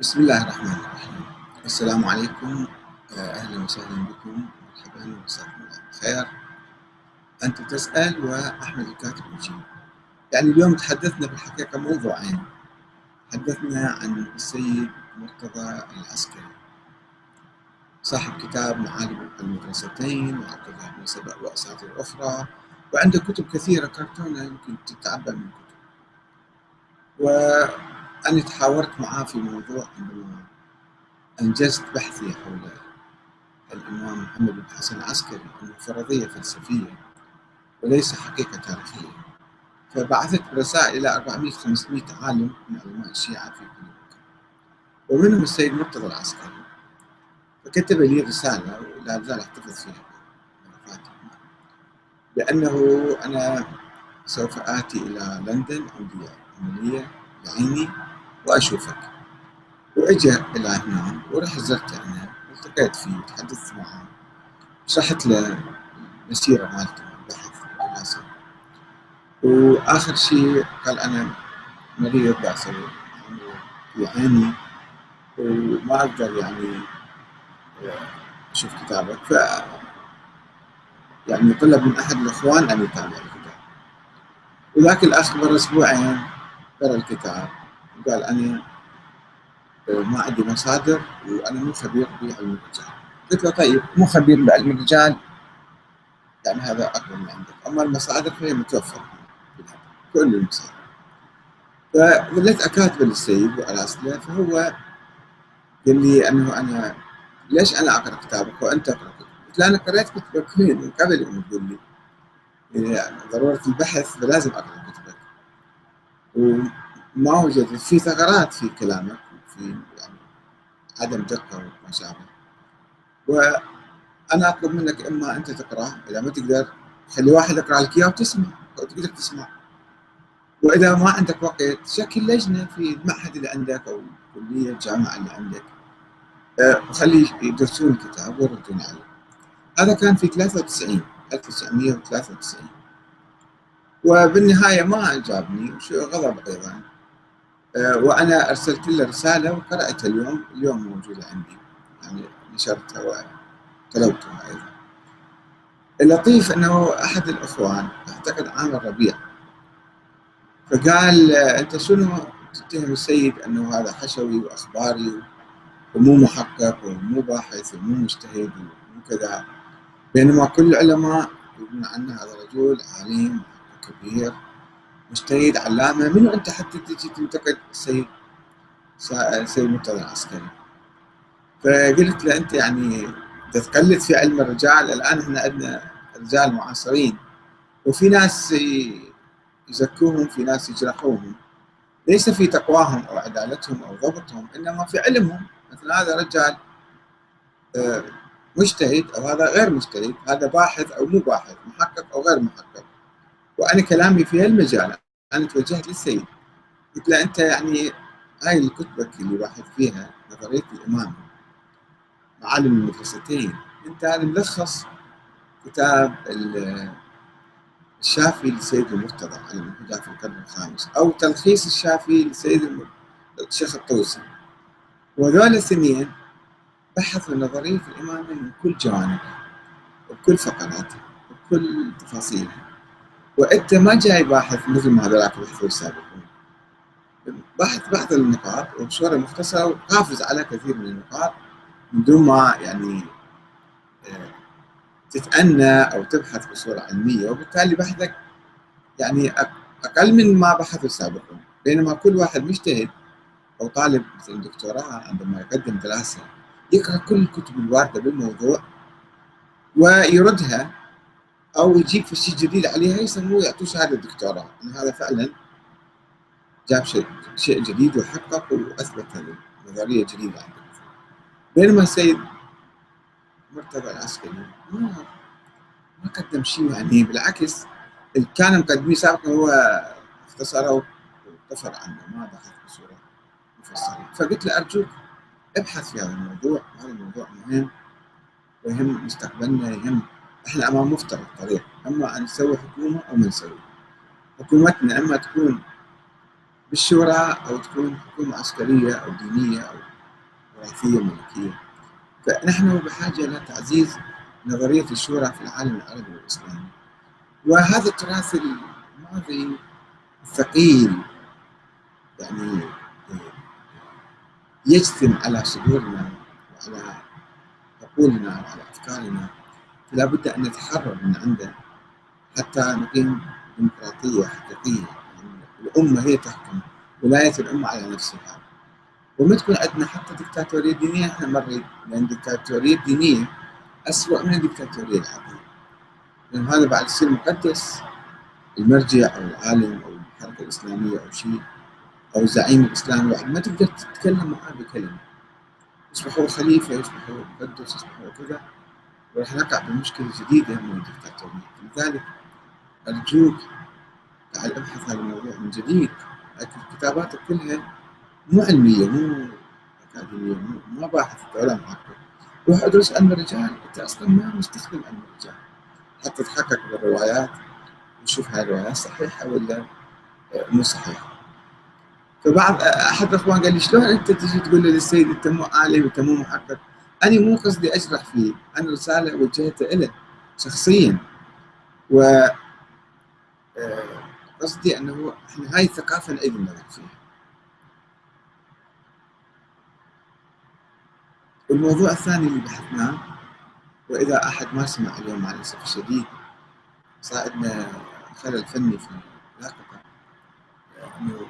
بسم الله الرحمن الرحيم. السلام عليكم. آه، أهلا وسهلا بكم. مرحبا ومساكم الله بالخير أنت تسأل وأحمد الكاتب يجيب. يعني اليوم تحدثنا في الحقيقة موضوعين. تحدثنا عن السيد مرتضى العسكري. صاحب كتاب معالم المدرستين وعبد بن سبأ وأساطير أخرى. وعنده كتب كثيرة كرتونة يمكن تتعبى من كتب. وأنا تحاورت معاه في موضوع عندما أنجزت بحثي حول الإمام محمد بن حسن العسكري أنه فرضية فلسفية وليس حقيقة تاريخية. فبعثت رسائل إلى 400 500 عالم من علماء الشيعة في كل مكان. ومنهم السيد مرتضى العسكري. فكتب لي رسالة ولا زال أحتفظ فيها بأنه أنا سوف آتي إلى لندن عندي عملية بعيني. وأشوفك وإجا إلى هنا ورحت زرته أنا والتقيت فيه وتحدثت معه. شرحت له المسيرة مالته البحث والدراسة وآخر شيء قال أنا مريض بأسوي في عيني وما أقدر يعني أشوف كتابك. ف يعني طلب من أحد الإخوان أن يتابع الكتاب. وذاك الأخ مر أسبوعين قرأ الكتاب. وقال أنا ما عندي مصادر وأنا مو خبير بعلم الرجال. قلت له طيب مو خبير بعلم الرجال؟ يعني هذا أقوى من عندك. أما المصادر فهي متوفرة كل المصادر. فظليت أكاتب للسيد وأراسله فهو قال لي أنه أنا ليش أنا أقرأ كتابك وأنت تقرأ كتابك؟ قلت له أنا قرأت كتبك من قبل أن تقول لي يعني ضرورة البحث فلازم أقرأ كتبك. وما وجدت في ثغرات في كلامك وفي يعني عدم دقة وما شابه. وأنا أطلب منك إما أنت تقرأ إذا ما تقدر خلي واحد يقرأ لك إياه وتسمع تقدر تسمع. وإذا ما عندك وقت شكل لجنة في المعهد اللي عندك أو الكلية الجامعة اللي عندك. وخلي يدرسون الكتاب ويردون عليه هذا كان في 93 1993 وبالنهاية ما أجابني وشو غضب أيضا. وأنا أرسلت له رسالة وقرأتها اليوم. اليوم موجودة عندي. يعني نشرتها وتلوتها أيضا. اللطيف أنه أحد الإخوان أعتقد عامر ربيع فقال أنت شنو تتهم السيد أنه هذا حشوي وأخباري ومو محقق ومو باحث ومو مجتهد ومو كذا. بينما كل العلماء يقولون عنه هذا رجل عالم كبير مجتهد علامة منو أنت حتى تجي تنتقد السيد السيد مرتضى العسكري؟ فقلت له أنت يعني تتقلد في علم الرجال. الآن إحنا عندنا رجال معاصرين وفي ناس يزكوهم في ناس يجرحوهم. ليس في تقواهم أو عدالتهم أو ضبطهم إنما في علمهم. مثل هذا رجال مجتهد أو هذا غير مجتهد. هذا باحث أو مو باحث محقق أو غير محقق. وأنا كلامي في هالمجال أنا توجهت للسيد. قلت له أنت يعني هاي الكتبك اللي باحث فيها نظرية الإمام معالم المدرستين. أنت هذا ملخص كتاب الشافي للسيد المرتضى على الهدى في القرن الخامس أو تلخيص الشافي للسيد الشيخ الطوسي. وذول الاثنين بحثوا نظرية الإمامة من كل جوانبها وكل فقراتها وكل تفاصيلها. وأنت ما جاي باحث مثل ما هذولاك بحثوا السابقون باحث بعض النقاط وبصورة مختصرة وقافز على كثير من النقاط من دون ما يعني تتأنى أو تبحث بصورة علمية. وبالتالي بحثك يعني أقل من ما بحثوا السابقون بينما كل واحد مجتهد أو طالب مثل الدكتوراه عندما يقدم دراسة يقرأ كل الكتب الواردة بالموضوع ويردها أو يجيب في شيء جديد عليها يسموه يعطوه شهادة دكتوراه أن هذا فعلا جاب شيء شيء جديد وحقق وأثبت هذه نظرية جديدة عنده بينما السيد مرتضى العسكري ما ما قدم شيء يعني بالعكس اللي كان مقدميه سابقا هو اختصره وكفر عنه ما بحث بصورة مفصلة. فقلت له أرجوك ابحث في هذا الموضوع هذا الموضوع مهم ويهم مستقبلنا يهم إحنا امام مفترض طريق اما ان نسوي حكومة أو ما نسوي. حكومتنا اما تكون بالشورى أو تكون حكومة عسكرية أو دينية أو وراثية ملكية. فنحن بحاجة إلى تعزيز نظرية الشورى في العالم العربي والإسلامي. وهذا التراث الماضي الثقيل يعني يجثم على صدورنا وعلى عقولنا وعلى أفكارنا. فلا بد أن نتحرر من عنده حتى نقيم ديمقراطية حقيقية. يعني الأمة هي تحكم ولاية الأمة على نفسها. وما تكون عندنا حتى دكتاتورية دينية إحنا مريض لأن الدكتاتورية الدينية أسوأ من الدكتاتورية العادية لأن هذا بعد يصير مقدس المرجع أو العالم أو الحركة الإسلامية أو شيء أو الزعيم الإسلامي بعد ما تقدر تتكلم معاه بكلمة. يصبح هو خليفة يصبح هو مقدس يصبح هو كذا. وراح نقع بمشكلة جديدة من الدكتاتورية لذلك أرجوك تعال ابحث هذا الموضوع من جديد كتاباتك كلها مو علمية مو أكاديمية مو ما باحث ولا محقق روح أدرس علم الرجال أنت أصلا ما مستخدم علم الرجال. حتى تحقق بالروايات وشوف هاي الروايات صحيحة ولا مو صحيحة. فبعض أحد الأخوان قال لي شلون أنت تجي تقول للسيد أنت مو عالم أنت مو محقق؟ أنا مو قصدي أشرح فيه أنا رسالة وجهتها له شخصيا. و آه، قصدي إنه إحنا هاي الثقافة نعيد النظر فيها. والموضوع الثاني اللي بحثناه وإذا أحد ما سمع اليوم مع الاسف الشديد صار عندنا خلل فني في العلاقه إنه